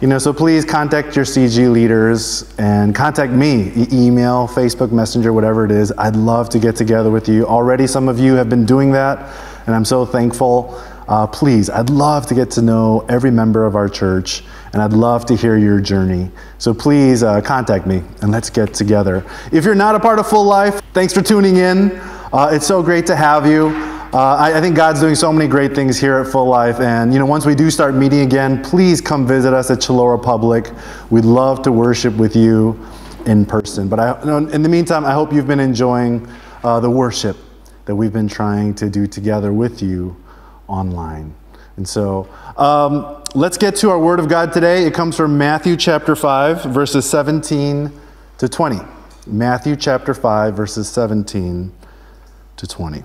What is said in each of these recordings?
You know, so please contact your CG leaders and contact me, e- email, Facebook Messenger, whatever it is. I'd love to get together with you. Already, some of you have been doing that, and I'm so thankful. Uh, please, I'd love to get to know every member of our church, and I'd love to hear your journey. So please uh, contact me and let's get together. If you're not a part of Full Life, thanks for tuning in. Uh, it's so great to have you. Uh, I, I, think God's doing so many great things here at Full Life. And, you know, once we do start meeting again, please come visit us at Chalora Public. We'd love to worship with you in person. But I, in the meantime, I hope you've been enjoying uh, the worship that we've been trying to do together with you online. And so um, let's get to our Word of God today. It comes from Matthew chapter 5, verses 17 to 20. Matthew chapter 5, verses 17 to 20.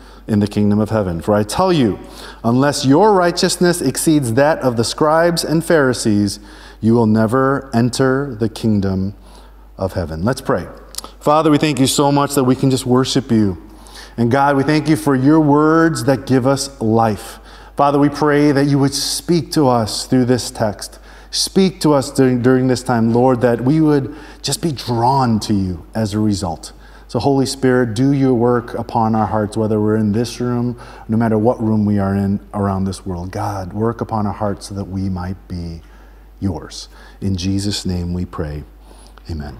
in the kingdom of heaven. For I tell you, unless your righteousness exceeds that of the scribes and Pharisees, you will never enter the kingdom of heaven. Let's pray. Father, we thank you so much that we can just worship you. And God, we thank you for your words that give us life. Father, we pray that you would speak to us through this text. Speak to us during, during this time, Lord, that we would just be drawn to you as a result. So, Holy Spirit, do your work upon our hearts, whether we're in this room, no matter what room we are in around this world. God, work upon our hearts so that we might be yours. In Jesus' name we pray. Amen.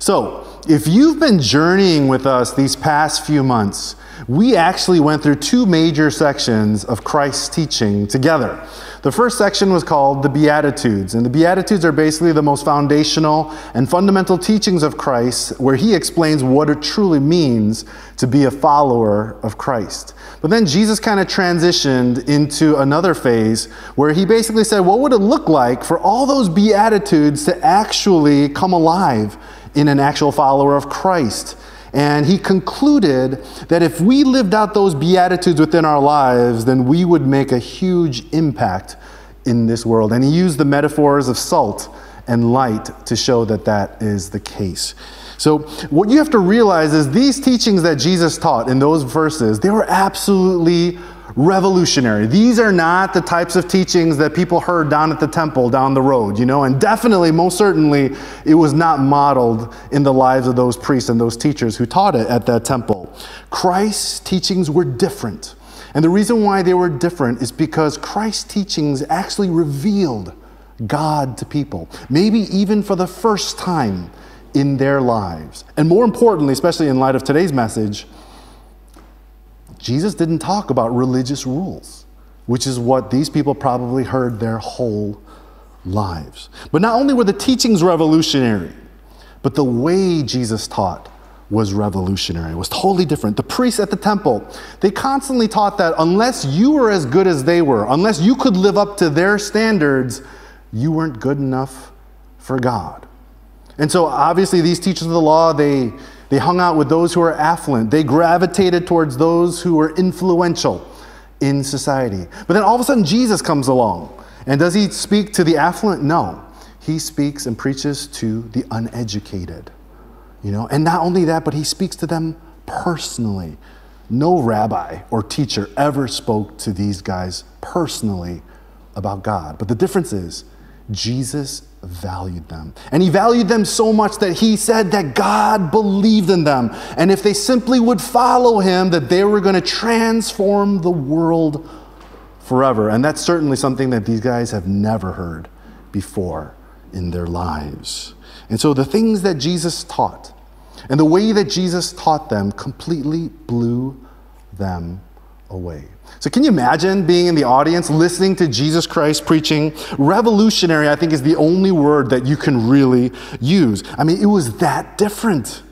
So, if you've been journeying with us these past few months, we actually went through two major sections of Christ's teaching together. The first section was called the Beatitudes, and the Beatitudes are basically the most foundational and fundamental teachings of Christ, where he explains what it truly means to be a follower of Christ. But then Jesus kind of transitioned into another phase where he basically said, What would it look like for all those Beatitudes to actually come alive in an actual follower of Christ? And he concluded that if we lived out those Beatitudes within our lives, then we would make a huge impact in this world. And he used the metaphors of salt and light to show that that is the case. So, what you have to realize is these teachings that Jesus taught in those verses, they were absolutely revolutionary. These are not the types of teachings that people heard down at the temple down the road, you know, and definitely, most certainly, it was not modeled in the lives of those priests and those teachers who taught it at that temple. Christ's teachings were different. And the reason why they were different is because Christ's teachings actually revealed God to people, maybe even for the first time in their lives. And more importantly, especially in light of today's message, Jesus didn't talk about religious rules, which is what these people probably heard their whole lives. But not only were the teachings revolutionary, but the way Jesus taught was revolutionary. It was totally different. The priests at the temple, they constantly taught that unless you were as good as they were, unless you could live up to their standards, you weren't good enough for God. And so obviously these teachers of the law, they they hung out with those who were affluent. They gravitated towards those who were influential in society. But then all of a sudden, Jesus comes along. And does he speak to the affluent? No. He speaks and preaches to the uneducated. You know, and not only that, but he speaks to them personally. No rabbi or teacher ever spoke to these guys personally about God. But the difference is, Jesus valued them. And he valued them so much that he said that God believed in them. And if they simply would follow him, that they were going to transform the world forever. And that's certainly something that these guys have never heard before in their lives. And so the things that Jesus taught and the way that Jesus taught them completely blew them away. So, can you imagine being in the audience listening to Jesus Christ preaching? Revolutionary, I think, is the only word that you can really use. I mean, it was that different.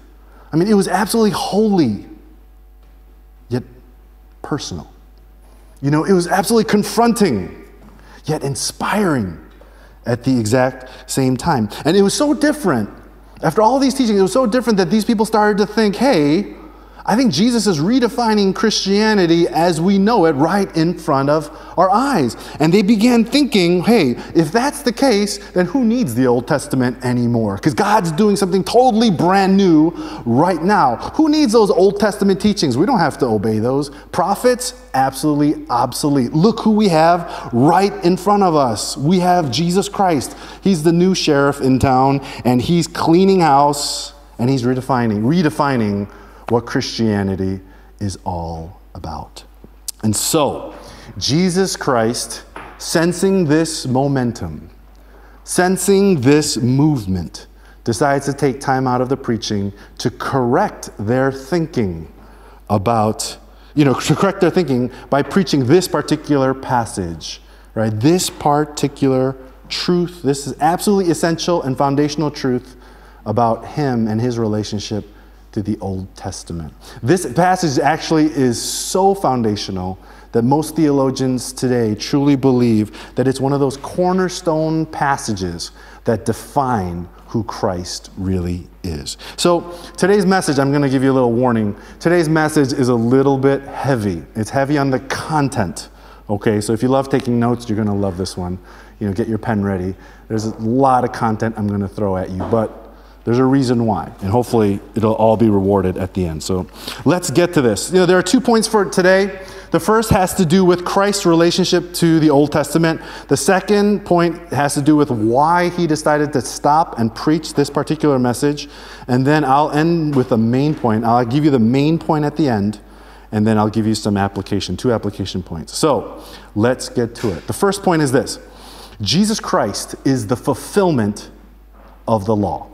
I mean, it was absolutely holy, yet personal. You know, it was absolutely confronting, yet inspiring at the exact same time. And it was so different. After all these teachings, it was so different that these people started to think, hey, I think Jesus is redefining Christianity as we know it right in front of our eyes. And they began thinking, hey, if that's the case, then who needs the Old Testament anymore? Because God's doing something totally brand new right now. Who needs those Old Testament teachings? We don't have to obey those. Prophets, absolutely obsolete. Look who we have right in front of us. We have Jesus Christ. He's the new sheriff in town, and he's cleaning house, and he's redefining, redefining what Christianity is all about. And so, Jesus Christ, sensing this momentum, sensing this movement, decides to take time out of the preaching to correct their thinking about, you know, to correct their thinking by preaching this particular passage, right? This particular truth. This is absolutely essential and foundational truth about him and his relationship to the Old Testament. This passage actually is so foundational that most theologians today truly believe that it's one of those cornerstone passages that define who Christ really is. So, today's message, I'm going to give you a little warning. Today's message is a little bit heavy. It's heavy on the content. Okay, so if you love taking notes, you're going to love this one. You know, get your pen ready. There's a lot of content I'm going to throw at you, but there's a reason why, and hopefully it'll all be rewarded at the end. So let's get to this. You know, there are two points for today. The first has to do with Christ's relationship to the Old Testament. The second point has to do with why he decided to stop and preach this particular message. And then I'll end with the main point. I'll give you the main point at the end, and then I'll give you some application, two application points. So let's get to it. The first point is this Jesus Christ is the fulfillment of the law.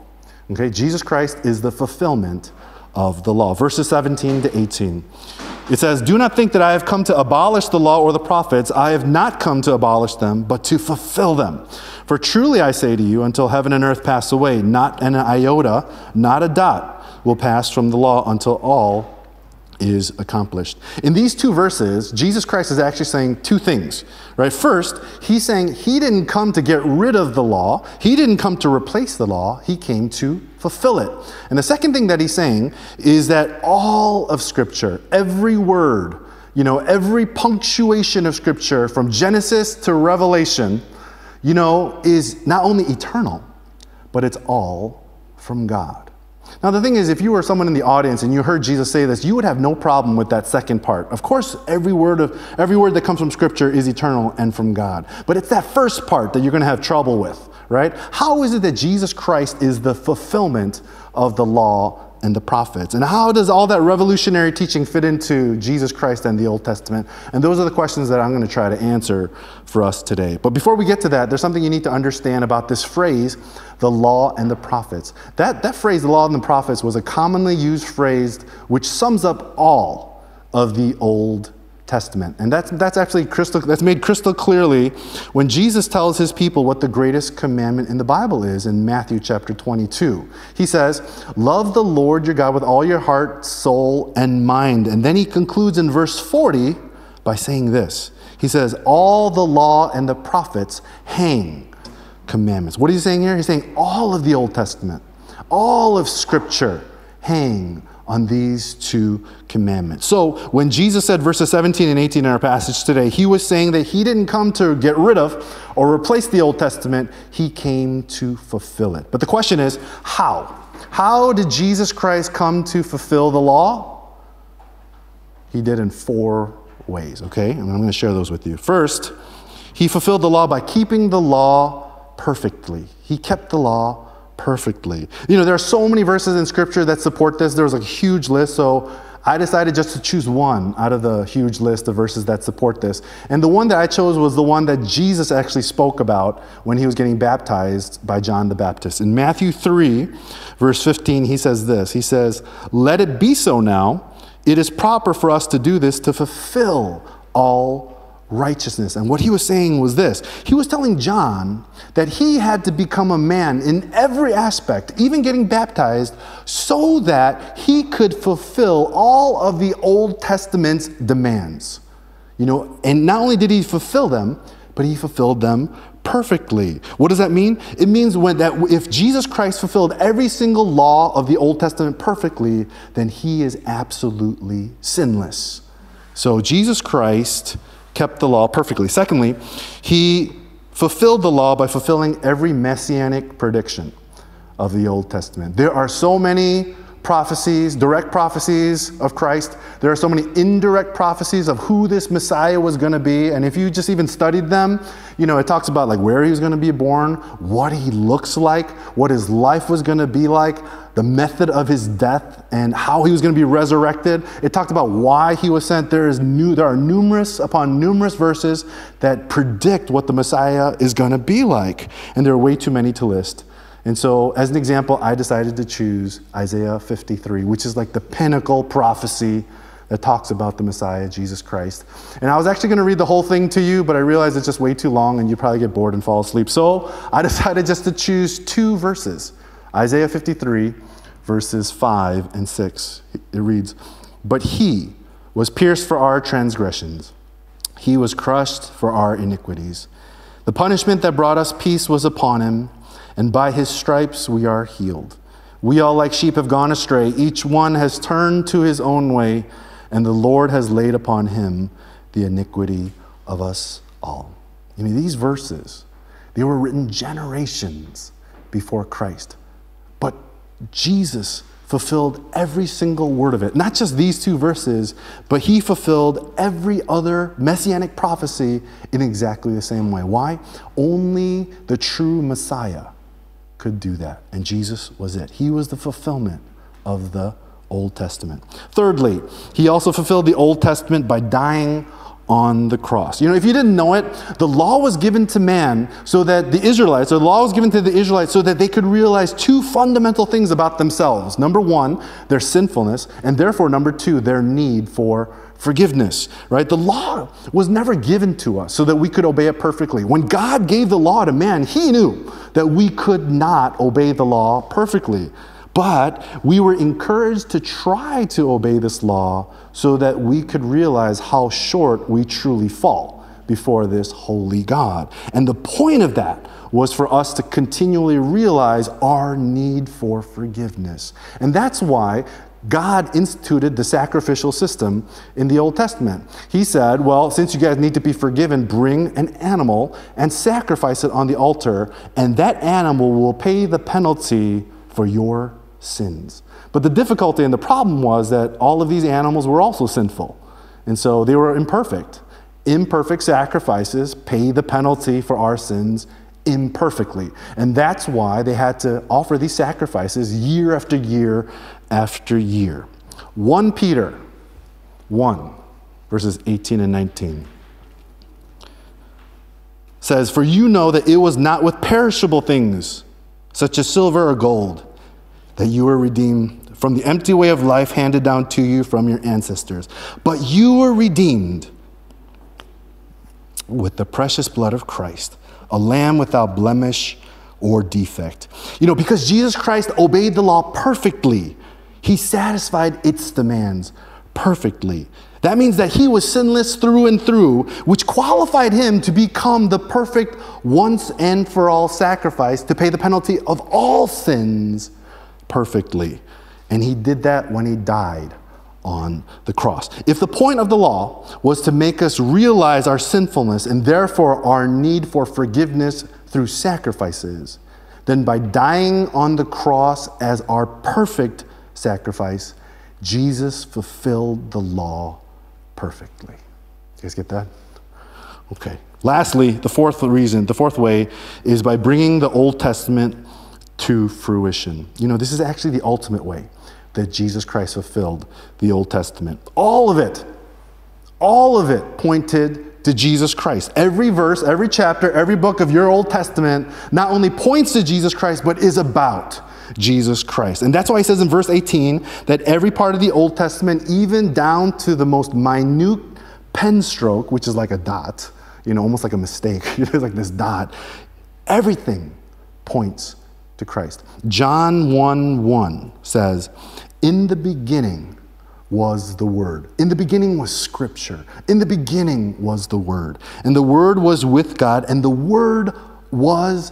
Okay, Jesus Christ is the fulfillment of the law. Verses 17 to 18. It says, Do not think that I have come to abolish the law or the prophets. I have not come to abolish them, but to fulfill them. For truly I say to you, until heaven and earth pass away, not an iota, not a dot will pass from the law until all is accomplished. In these two verses, Jesus Christ is actually saying two things, right? First, he's saying he didn't come to get rid of the law, he didn't come to replace the law, he came to fulfill it. And the second thing that he's saying is that all of Scripture, every word, you know, every punctuation of Scripture from Genesis to Revelation, you know, is not only eternal, but it's all from God. Now, the thing is, if you were someone in the audience and you heard Jesus say this, you would have no problem with that second part. Of course, every word, of, every word that comes from Scripture is eternal and from God. But it's that first part that you're going to have trouble with, right? How is it that Jesus Christ is the fulfillment of the law and the prophets. And how does all that revolutionary teaching fit into Jesus Christ and the Old Testament? And those are the questions that I'm going to try to answer for us today. But before we get to that, there's something you need to understand about this phrase, the law and the prophets. That, that phrase, the law and the prophets, was a commonly used phrase which sums up all of the Old Testament. And that's, that's actually crystal, that's made crystal clearly when Jesus tells his people what the greatest commandment in the Bible is in Matthew chapter 22. He says, Love the Lord your God with all your heart, soul, and mind. And then he concludes in verse 40 by saying this He says, All the law and the prophets hang commandments. What is he saying here? He's saying all of the Old Testament, all of Scripture hang on these two commandments. So when Jesus said verses 17 and 18 in our passage today, he was saying that he didn't come to get rid of or replace the Old Testament, he came to fulfill it. But the question is, how? How did Jesus Christ come to fulfill the law? He did in four ways, okay? And I'm going to share those with you. First, he fulfilled the law by keeping the law perfectly. He kept the law perfectly. You know, there are so many verses in Scripture that support this. There was a huge list, so I decided just to choose one out of the huge list of verses that support this. And the one that I chose was the one that Jesus actually spoke about when he was getting baptized by John the Baptist. In Matthew 3, verse 15, he says this He says, Let it be so now. It is proper for us to do this to fulfill all righteousness. And what he was saying was this he was telling John that he had to become a man in every aspect, even getting baptized, so that he could fulfill all of the Old Testament's demands. You know, and not only did he fulfill them, but he fulfilled them perfectly. What does that mean? It means when that if Jesus Christ fulfilled every single law of the Old Testament perfectly, then he is absolutely sinless. So Jesus Christ kept the law perfectly. Secondly, he fulfilled the law by fulfilling every messianic prediction of the Old Testament. There are so many prophecies, direct prophecies of Christ. There are so many indirect prophecies of who this Messiah was going to be. And if you just even studied them, you know, it talks about like where he was going to be born, what he looks like, what his life was going to be like, the method of his death, and how he was going to be resurrected. It talked about why he was sent. There is new, there are numerous upon numerous verses that predict what the Messiah is going to be like. And there are way too many to list. And so, as an example, I decided to choose Isaiah 53, which is like the pinnacle prophecy that talks about the Messiah, Jesus Christ. And I was actually going to read the whole thing to you, but I realized it's just way too long and you probably get bored and fall asleep. So I decided just to choose two verses Isaiah 53, verses 5 and 6. It reads, But he was pierced for our transgressions, he was crushed for our iniquities. The punishment that brought us peace was upon him and by his stripes we are healed. We all, like sheep, have gone astray. Each one has turned to his own way, and the Lord has laid upon him the iniquity of us all. I mean, these verses, they were written generations before Christ. Jesus fulfilled every single word of it. Not just these two verses, but he fulfilled every other messianic prophecy in exactly the same way. Why? Only the true Messiah could do that. And Jesus was it. He was the fulfillment of the Old Testament. Thirdly, he also fulfilled the Old Testament by dying on the cross. You know, if you didn't know it, the law was given to man so that the Israelites, or the law was given to the Israelites so that they could realize two fundamental things about themselves. Number one, their sinfulness, and therefore, number two, their need for forgiveness, right? The law was never given to us so that we could obey it perfectly. When God gave the law to man, he knew that we could not obey the law perfectly. But we were encouraged to try to obey this law so that we could realize how short we truly fall before this holy God. And the point of that was for us to continually realize our need for forgiveness. And that's why God instituted the sacrificial system in the Old Testament. He said, Well, since you guys need to be forgiven, bring an animal and sacrifice it on the altar, and that animal will pay the penalty for your sins. But the difficulty and the problem was that all of these animals were also sinful, and so they were imperfect. Imperfect sacrifices pay the penalty for our sins imperfectly. And that's why they had to offer these sacrifices year after year after year. 1 Peter 1, verses 18 and 19 says, For you know that it was not with perishable things, such as silver or gold, that you were redeemed from the empty way of life handed down to you from your ancestors, but you were redeemed with the precious blood of Christ, a lamb without blemish or defect. You know, because Jesus Christ obeyed the law perfectly he satisfied its demands perfectly. That means that he was sinless through and through, which qualified him to become the perfect once and for all sacrifice to pay the penalty of all sins perfectly. And he did that when he died on the cross. If the point of the law was to make us realize our sinfulness and therefore our need for forgiveness through sacrifices, then by dying on the cross as our perfect sacrifice, Jesus fulfilled the law perfectly. You guys get that? Okay. Lastly, the fourth reason, the fourth way is by bringing the Old Testament to fruition. You know, this is actually the ultimate way that Jesus Christ fulfilled the Old Testament. All of it, all of it pointed to Jesus Christ. Every verse, every chapter, every book of your Old Testament not only points to Jesus Christ, but is about Jesus Christ. And that's why he says in verse 18 that every part of the Old Testament, even down to the most minute pen stroke, which is like a dot, you know, almost like a mistake, There's like this dot, everything points to Christ. John 1 1 says, In the beginning was the Word. In the beginning was Scripture. In the beginning was the Word. And the Word was with God, and the Word was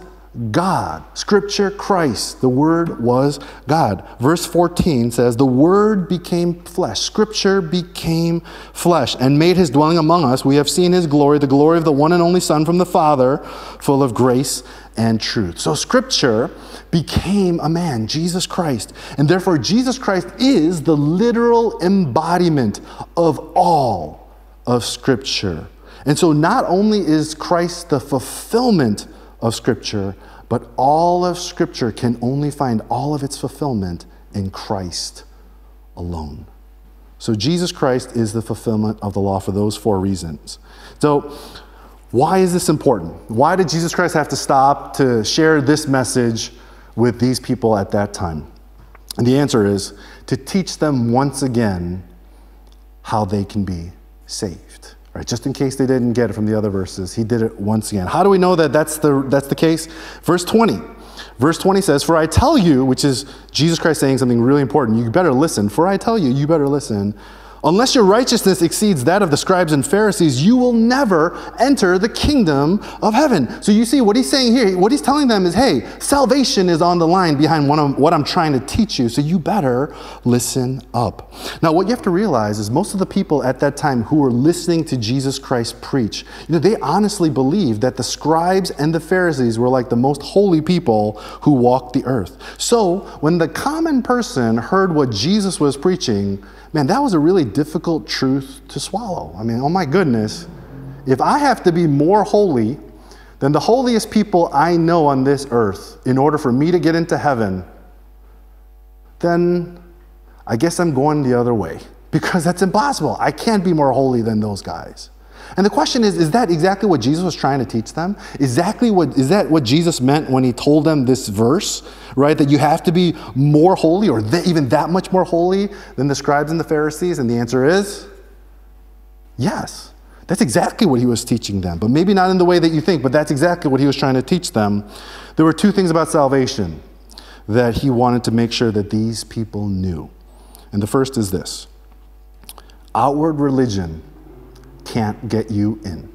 God. Scripture, Christ. The Word was God. Verse 14 says, The Word became flesh. Scripture became flesh and made his dwelling among us. We have seen his glory, the glory of the one and only Son from the Father, full of grace and truth. So, Scripture became a man, Jesus Christ. And therefore, Jesus Christ is the literal embodiment of all of Scripture. And so, not only is Christ the fulfillment of Scripture, but all of Scripture can only find all of its fulfillment in Christ alone. So Jesus Christ is the fulfillment of the law for those four reasons. So, why is this important? Why did Jesus Christ have to stop to share this message with these people at that time? And the answer is to teach them once again how they can be saved. Right, just in case they didn't get it from the other verses, he did it once again. How do we know that that's the, that's the case? Verse 20. Verse 20 says, For I tell you, which is Jesus Christ saying something really important, you better listen. For I tell you, you better listen. Unless your righteousness exceeds that of the scribes and Pharisees, you will never enter the kingdom of heaven. So you see, what he's saying here, what he's telling them is hey, salvation is on the line behind what I'm, trying to teach you, so you better listen up. Now, what you have to realize is most of the people at that time who were listening to Jesus Christ preach, you know, they honestly believed that the scribes and the Pharisees were like the most holy people who walked the earth. So when the common person heard what Jesus was preaching, man, that was a really difficult truth to swallow. I mean, oh my goodness, if I have to be more holy than the holiest people I know on this earth in order for me to get into heaven, then I guess I'm going the other way because that's impossible. I can't be more holy than those guys. And the question is, is that exactly what Jesus was trying to teach them? Exactly what is that what Jesus meant when he told them this verse, right? That you have to be more holy or th- even that much more holy than the scribes and the Pharisees? And the answer is yes. That's exactly what he was teaching them, but maybe not in the way that you think, but that's exactly what he was trying to teach them. There were two things about salvation that he wanted to make sure that these people knew. And the first is this outward religion can't get you in.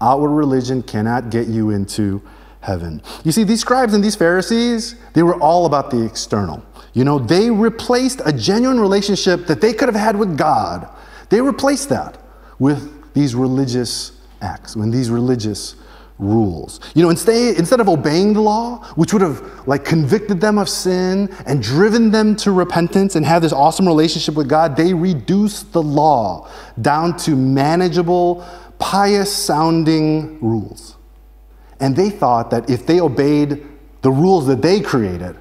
Outward religion cannot get you into heaven. You see, these scribes and these Pharisees, they were all about the external. You know, they replaced a genuine relationship that they could have had with God, they replaced that with these religious acts, when these religious rules. You know, instead, instead of obeying the law, which would have like convicted them of sin and driven them to repentance and have this awesome relationship with God, they reduced the law down to manageable, pious sounding rules. And they thought that if they obeyed the rules that they created,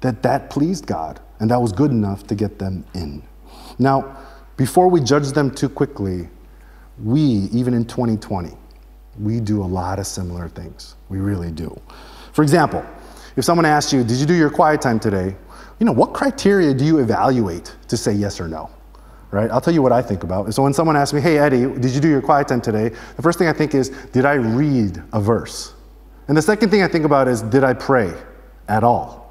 that that pleased God and that was good enough to get them in. Now, before we judge them too quickly, we, even in 2020, we do a lot of similar things. We really do. For example, if someone asks you, Did you do your quiet time today? You know, what criteria do you evaluate to say yes or no? Right? I'll tell you what I think about. So when someone asks me, Hey, Eddie, did you do your quiet time today? The first thing I think is, Did I read a verse? And the second thing I think about is, Did I pray at all?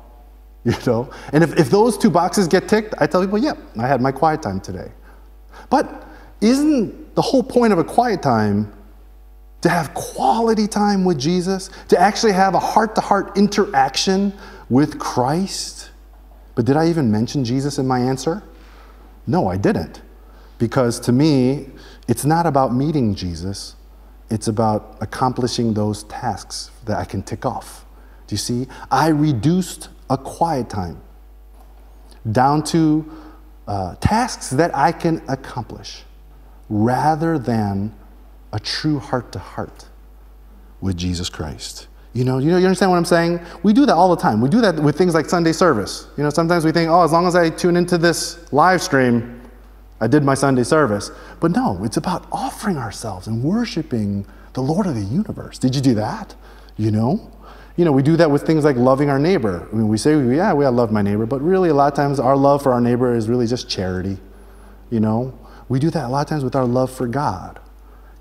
You know? And if, if those two boxes get ticked, I tell people, Yep, yeah, I had my quiet time today. But isn't the whole point of a quiet time to have quality time with Jesus, to actually have a heart to heart interaction with Christ. But did I even mention Jesus in my answer? No, I didn't. Because to me, it's not about meeting Jesus, it's about accomplishing those tasks that I can tick off. Do you see? I reduced a quiet time down to uh, tasks that I can accomplish rather than a true heart to heart with Jesus Christ. You know, you know, you understand what I'm saying? We do that all the time. We do that with things like Sunday service. You know, sometimes we think, oh, as long as I tune into this live stream, I did my Sunday service. But no, it's about offering ourselves and worshiping the Lord of the universe. Did you do that? You know? You know, we do that with things like loving our neighbor. I mean, we say, yeah, we I love my neighbor, but really a lot of times our love for our neighbor is really just charity. You know? We do that a lot of times with our love for God.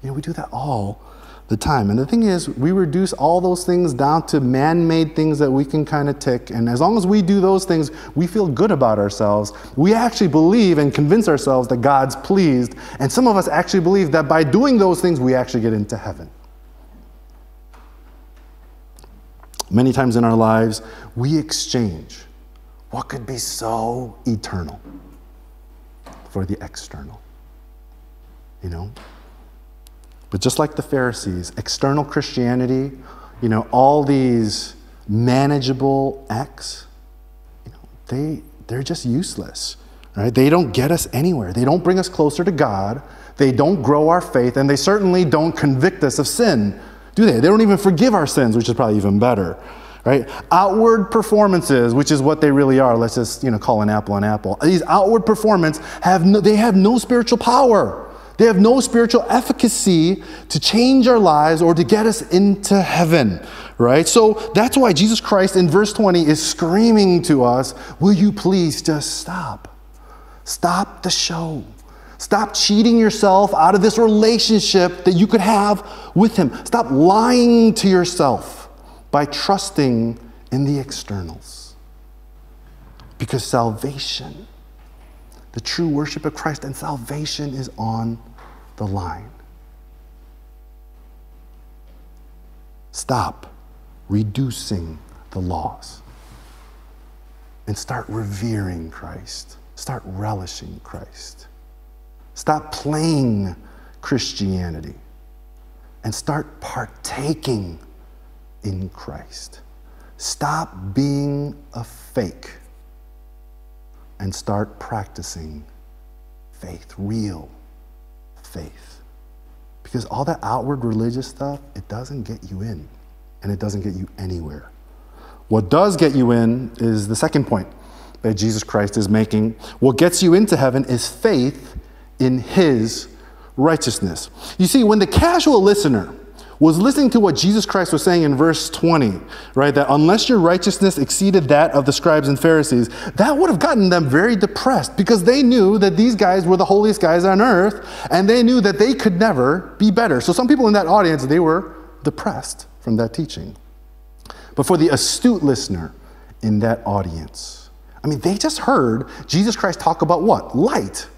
You know, we do that all the time. And the thing is, we reduce all those things down to man made things that we can kind of tick. And as long as we do those things, we feel good about ourselves. We actually believe and convince ourselves that God's pleased. And some of us actually believe that by doing those things, we actually get into heaven. many times in our lives, we exchange what could be so eternal for the external. You know? But just like the Pharisees, external Christianity, you know, all these manageable acts, you know, they, they're just useless. Right? They don't get us anywhere. They don't bring us closer to God. They don't grow our faith, and they certainly don't convict us of sin, do they? They don't even forgive our sins, which is probably even better. Right? Outward performances, which is what they really are. Let's just you know call an apple an apple. These outward performances have no, they have no spiritual power. They have no spiritual efficacy to change our lives or to get us into heaven, right? So that's why Jesus Christ in verse 20 is screaming to us, Will you please just stop? Stop the show. Stop cheating yourself out of this relationship that you could have with Him. Stop lying to yourself by trusting in the externals. Because salvation, the true worship of Christ and salvation is on the line. Stop reducing the laws and start revering Christ. Start relishing Christ. Stop playing Christianity and start partaking in Christ. Stop being a fake and start practicing faith, real faith. Because all that outward religious stuff, it doesn't get you in and it doesn't get you anywhere. What does get you in is the second point that Jesus Christ is making. What gets you into heaven is faith in his righteousness. You see, when the casual listener was listening to what Jesus Christ was saying in verse 20, right? That unless your righteousness exceeded that of the scribes and Pharisees, that would have gotten them very depressed because they knew that these guys were the holiest guys on earth and they knew that they could never be better. So some people in that audience, they were depressed from that teaching. But for the astute listener in that audience, I mean, they just heard Jesus Christ talk about what? Light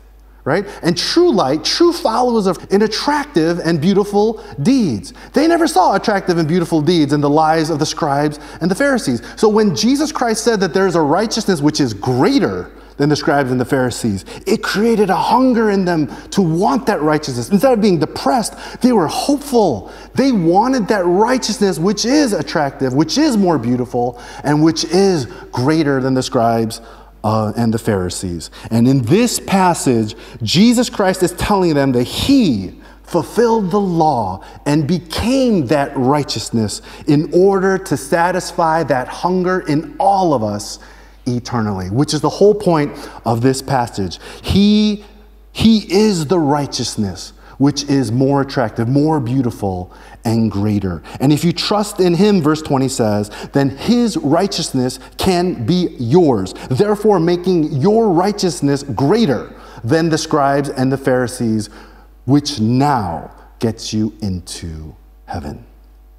right? And true light, true followers of in attractive and beautiful deeds. They never saw attractive and beautiful deeds in the lives of the scribes and the Pharisees. So when Jesus Christ said that there's a righteousness which is greater than the scribes and the Pharisees, it created a hunger in them to want that righteousness. Instead of being depressed, they were hopeful. They wanted that righteousness which is attractive, which is more beautiful, and which is greater than the scribes uh, and the Pharisees. And in this passage, Jesus Christ is telling them that He fulfilled the law and became that righteousness in order to satisfy that hunger in all of us eternally, which is the whole point of this passage. He, he is the righteousness which is more attractive, more beautiful, and greater. And if you trust in him, verse 20 says, then his righteousness can be yours, therefore making your righteousness greater than the scribes and the Pharisees, which now gets you into heaven.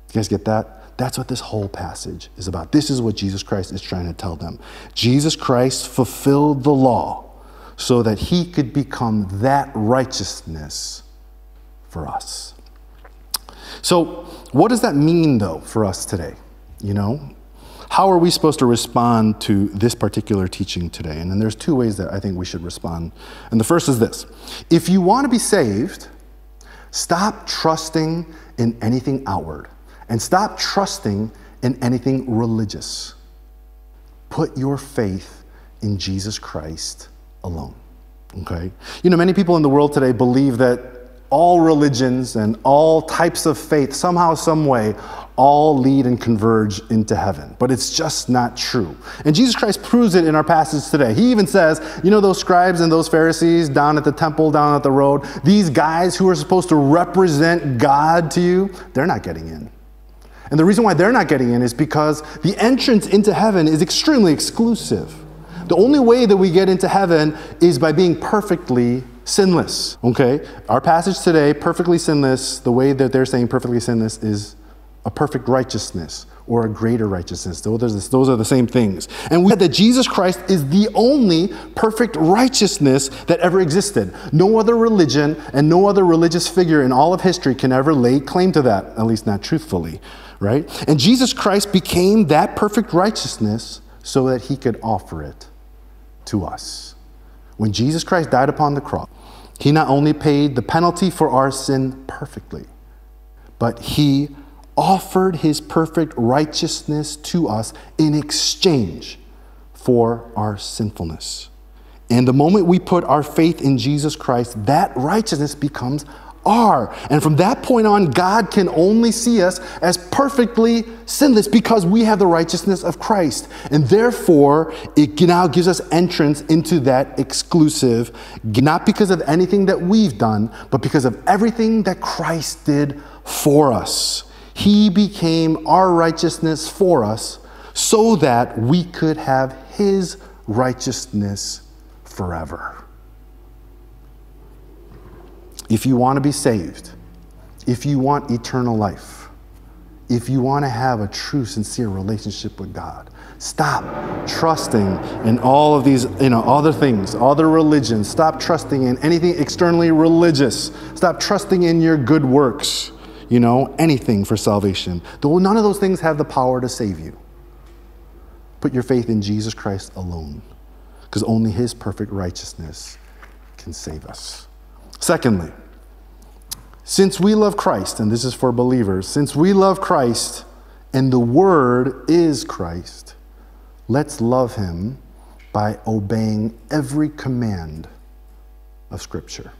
You guys get that? That's what this whole passage is about. This is what Jesus Christ is trying to tell them. Jesus Christ fulfilled the law so that he could become that righteousness for us. So, what does that mean, though, for us today? You know, how are we supposed to respond to this particular teaching today? And then there's two ways that I think we should respond. And the first is this if you want to be saved, stop trusting in anything outward and stop trusting in anything religious. Put your faith in Jesus Christ alone. Okay? You know, many people in the world today believe that all religions and all types of faith, somehow, some way, all lead and converge into heaven. But it's just not true. And Jesus Christ proves it in our passage today. He even says, you know, those scribes and those Pharisees down at the temple, down at the road, these guys who are supposed to represent God to you, they're not getting in. And the reason why they're not getting in is because the entrance into heaven is extremely exclusive. The only way that we get into heaven is by being perfectly sinless. Okay? Our passage today, perfectly sinless, the way that they're saying perfectly sinless is a perfect righteousness or a greater righteousness. Those are the same things. And we said that Jesus Christ is the only perfect righteousness that ever existed. No other religion and no other religious figure in all of history can ever lay claim to that, at least not truthfully right? And Jesus Christ became that perfect righteousness so that he could offer it to us. When Jesus Christ died upon the cross, he not only paid the penalty for our sin perfectly, but he offered his perfect righteousness to us in exchange for our sinfulness. And the moment we put our faith in Jesus Christ, that righteousness becomes are. And from that point on, God can only see us as perfectly sinless because we have the righteousness of Christ. And therefore, it now gives us entrance into that exclusive, not because of anything that we've done, but because of everything that Christ did for us. He became our righteousness for us so that we could have His righteousness forever if you want to be saved, if you want eternal life, if you want to have a true, sincere relationship with God, stop trusting in all of these, you know, other things, other religions. Stop trusting in anything externally religious. Stop trusting in your good works, you know, anything for salvation. None of those things have the power to save you. Put your faith in Jesus Christ alone, because only His perfect righteousness can save us. Secondly, since we love Christ, and this is for believers, since we love Christ and the Word is Christ, let's love Him by obeying every command of Scripture.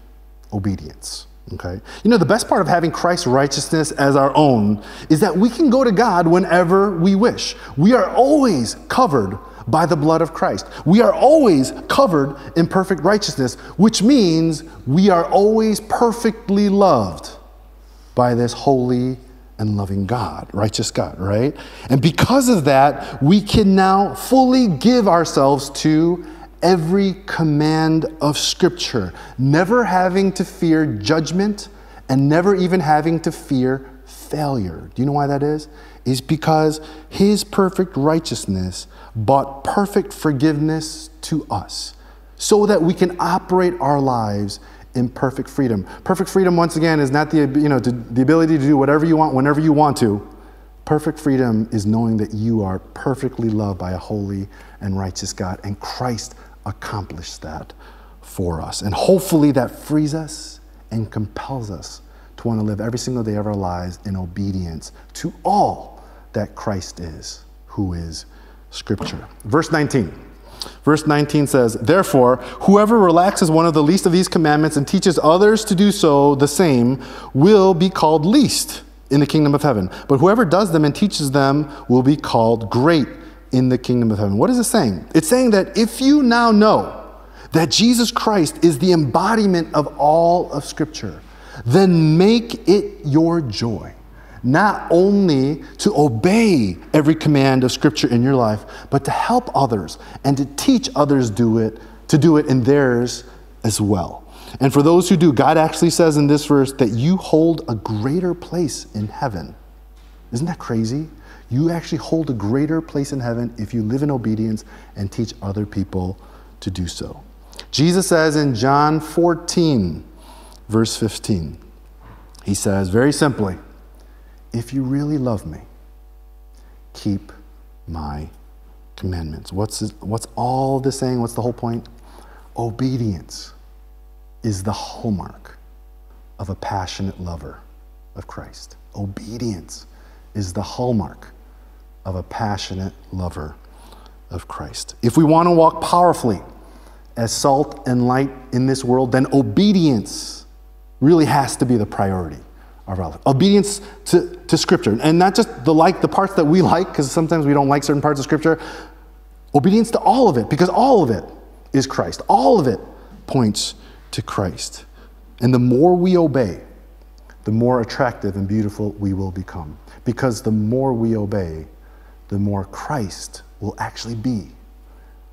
Obedience. Okay? You know, the best part of having Christ's righteousness as our own is that we can go to God whenever we wish. We are always covered by the blood of Christ. We are always covered in perfect righteousness, which means we are always perfectly loved by this holy and loving God, righteous God, right? And because of that, we can now fully give ourselves to every command of Scripture, never having to fear judgment and never even having to fear failure. Do you know why that is? Is because His perfect righteousness bought perfect forgiveness to us so that we can operate our lives in perfect freedom. Perfect freedom, once again, is not the, you know, the ability to do whatever you want whenever you want to. Perfect freedom is knowing that you are perfectly loved by a holy and righteous God, and Christ accomplished that for us. And hopefully that frees us and compels us to want to live every single day of our lives in obedience to all that Christ is, who is Scripture. Verse 19. Verse 19 says, Therefore, whoever relaxes one of the least of these commandments and teaches others to do so the same will be called least in the kingdom of heaven. But whoever does them and teaches them will be called great in the kingdom of heaven. What is it saying? It's saying that if you now know that Jesus Christ is the embodiment of all of Scripture, then make it your joy not only to obey every command of Scripture in your life, but to help others and to teach others do it, to do it in theirs as well. And for those who do, God actually says in this verse that you hold a greater place in heaven. Isn't that crazy? You actually hold a greater place in heaven if you live in obedience and teach other people to do so. Jesus says in John 14, verse 15, he says very simply, if you really love me, keep my commandments. What's, what's all this saying? What's the whole point? Obedience is the hallmark of a passionate lover of Christ. Obedience is the hallmark of a passionate lover of Christ. If we want to walk powerfully as salt and light in this world, then obedience really has to be the priority are relevant. Obedience to, to Scripture, and not just the like the parts that we like, because sometimes we don't like certain parts of Scripture. Obedience to all of it, because all of it is Christ. All of it points to Christ. And the more we obey, the more attractive and beautiful we will become. Because the more we obey, the more Christ will actually be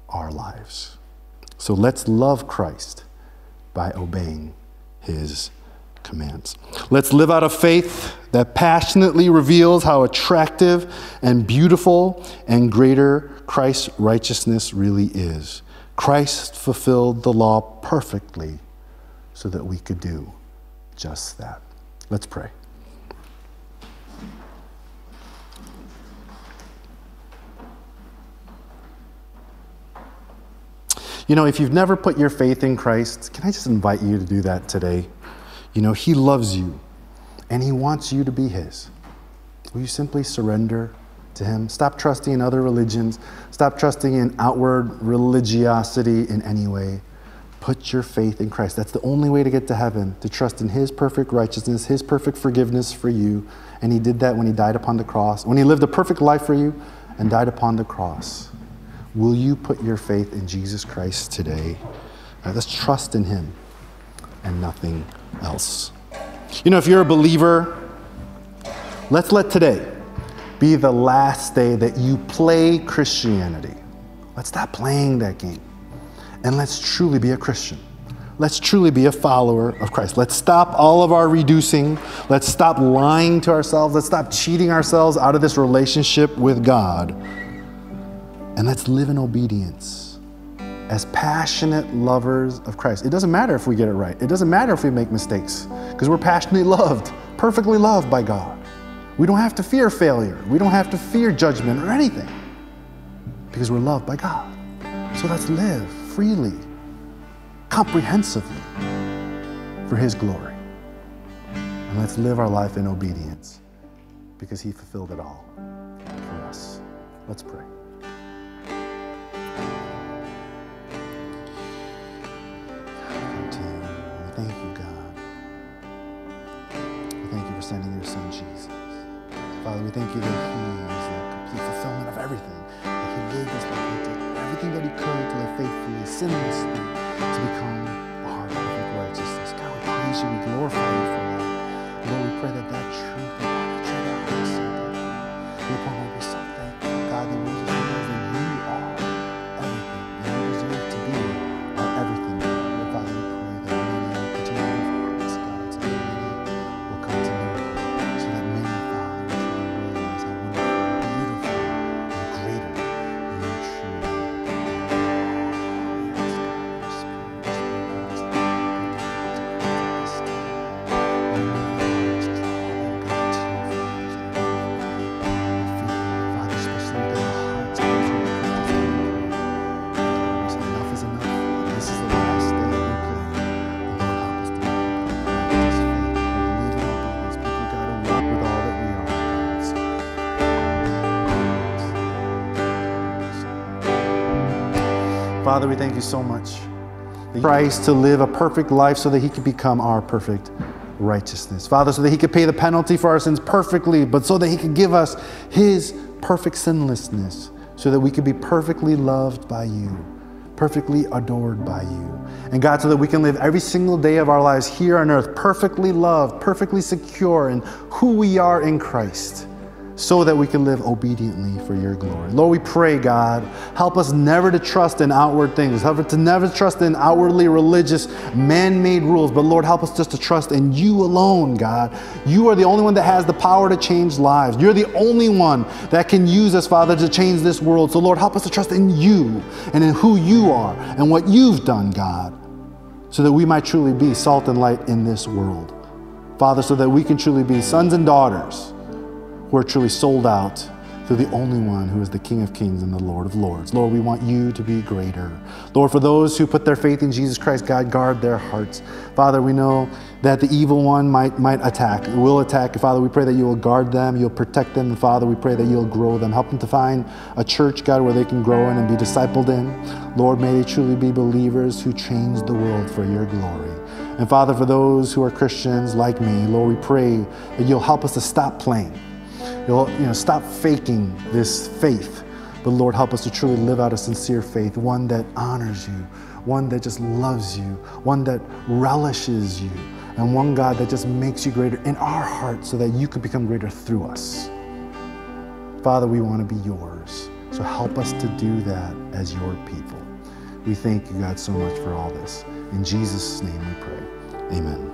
our lives. So let's love Christ by obeying his commands. Let's live out a faith that passionately reveals how attractive and beautiful and greater Christ's righteousness really is. Christ fulfilled the law perfectly so that we could do just that. Let's pray. You know, if you've never put your faith in Christ, can I just invite you to do that today? You know, He loves you and He wants you to be His. Will you simply surrender to Him? Stop trusting in other religions, stop trusting in outward religiosity in any way. Put your faith in Christ. That's the only way to get to heaven, to trust in His perfect righteousness, His perfect forgiveness for you. And He did that when He died upon the cross, when He lived a perfect life for you and died upon the cross. Will you put your faith in Jesus Christ today? Right, let's trust in Him and nothing else. You know, if you're a believer, let's let today be the last day that you play Christianity. Let's stop playing that game and let's truly be a Christian. Let's truly be a follower of Christ. Let's stop all of our reducing. Let's stop lying to ourselves. Let's stop cheating ourselves out of this relationship with God. And let's live in obedience as passionate lovers of Christ. It doesn't matter if we get it right, it doesn't matter if we make mistakes, because we're passionately loved, perfectly loved by God. We don't have to fear failure, we don't have to fear judgment or anything, because we're loved by God. So let's live freely, comprehensively for His glory. And let's live our life in obedience because He fulfilled it all for us. Let's pray. We thank you, God. We thank you for sending your Son, Jesus. Father, we thank you that He is the complete fulfillment of everything. That He lived His life, He did everything that He could to live faithfully, sinlessly, to become our perfect righteousness. God, we praise you, we glorify you for that. Lord, we pray that that truth Father, we thank you so much. Christ to live a perfect life so that he could become our perfect righteousness. Father, so that he could pay the penalty for our sins perfectly, but so that he could give us his perfect sinlessness, so that we could be perfectly loved by you, perfectly adored by you. And God, so that we can live every single day of our lives here on earth perfectly loved, perfectly secure in who we are in Christ so that we can live obediently for your glory. Lord, we pray, God, help us never to trust in outward things, help us to never trust in outwardly religious, man made rules, but Lord, help us just to trust in you alone, God. You are the only one that has the power to change lives. You're the only one that can use us, Father, to change this world. So, Lord, help us to trust in you and in who you are and what you've done, God, so that we might truly be salt and light in this world. Father, so that we can truly be sons and daughters who are truly sold out through the only one who is the King of Kings and the Lord of Lords. Lord, we want you to be greater. Lord, for those who put their faith in Jesus Christ, God, guard their hearts. Father, we know that the evil one might, might attack, will attack. Father, we pray that you will guard them, you'll protect them. Father, we pray that you'll grow them. Help them to find a church, God, where they can grow in and be discipled in. Lord, may they truly be believers who change the world for your glory. And Father, for those who are Christians like me, Lord, we pray that you'll help us to stop playing. You'll you know, stop faking this faith. But Lord, help us to truly live out a sincere faith, one that honors you, one that just loves you, one that relishes you, and one God that just makes you greater in our hearts so that you could become greater through us. Father, we want to be yours. So help us to do that as your people. We thank you, God, so much for all this. In Jesus' name we pray. Amen.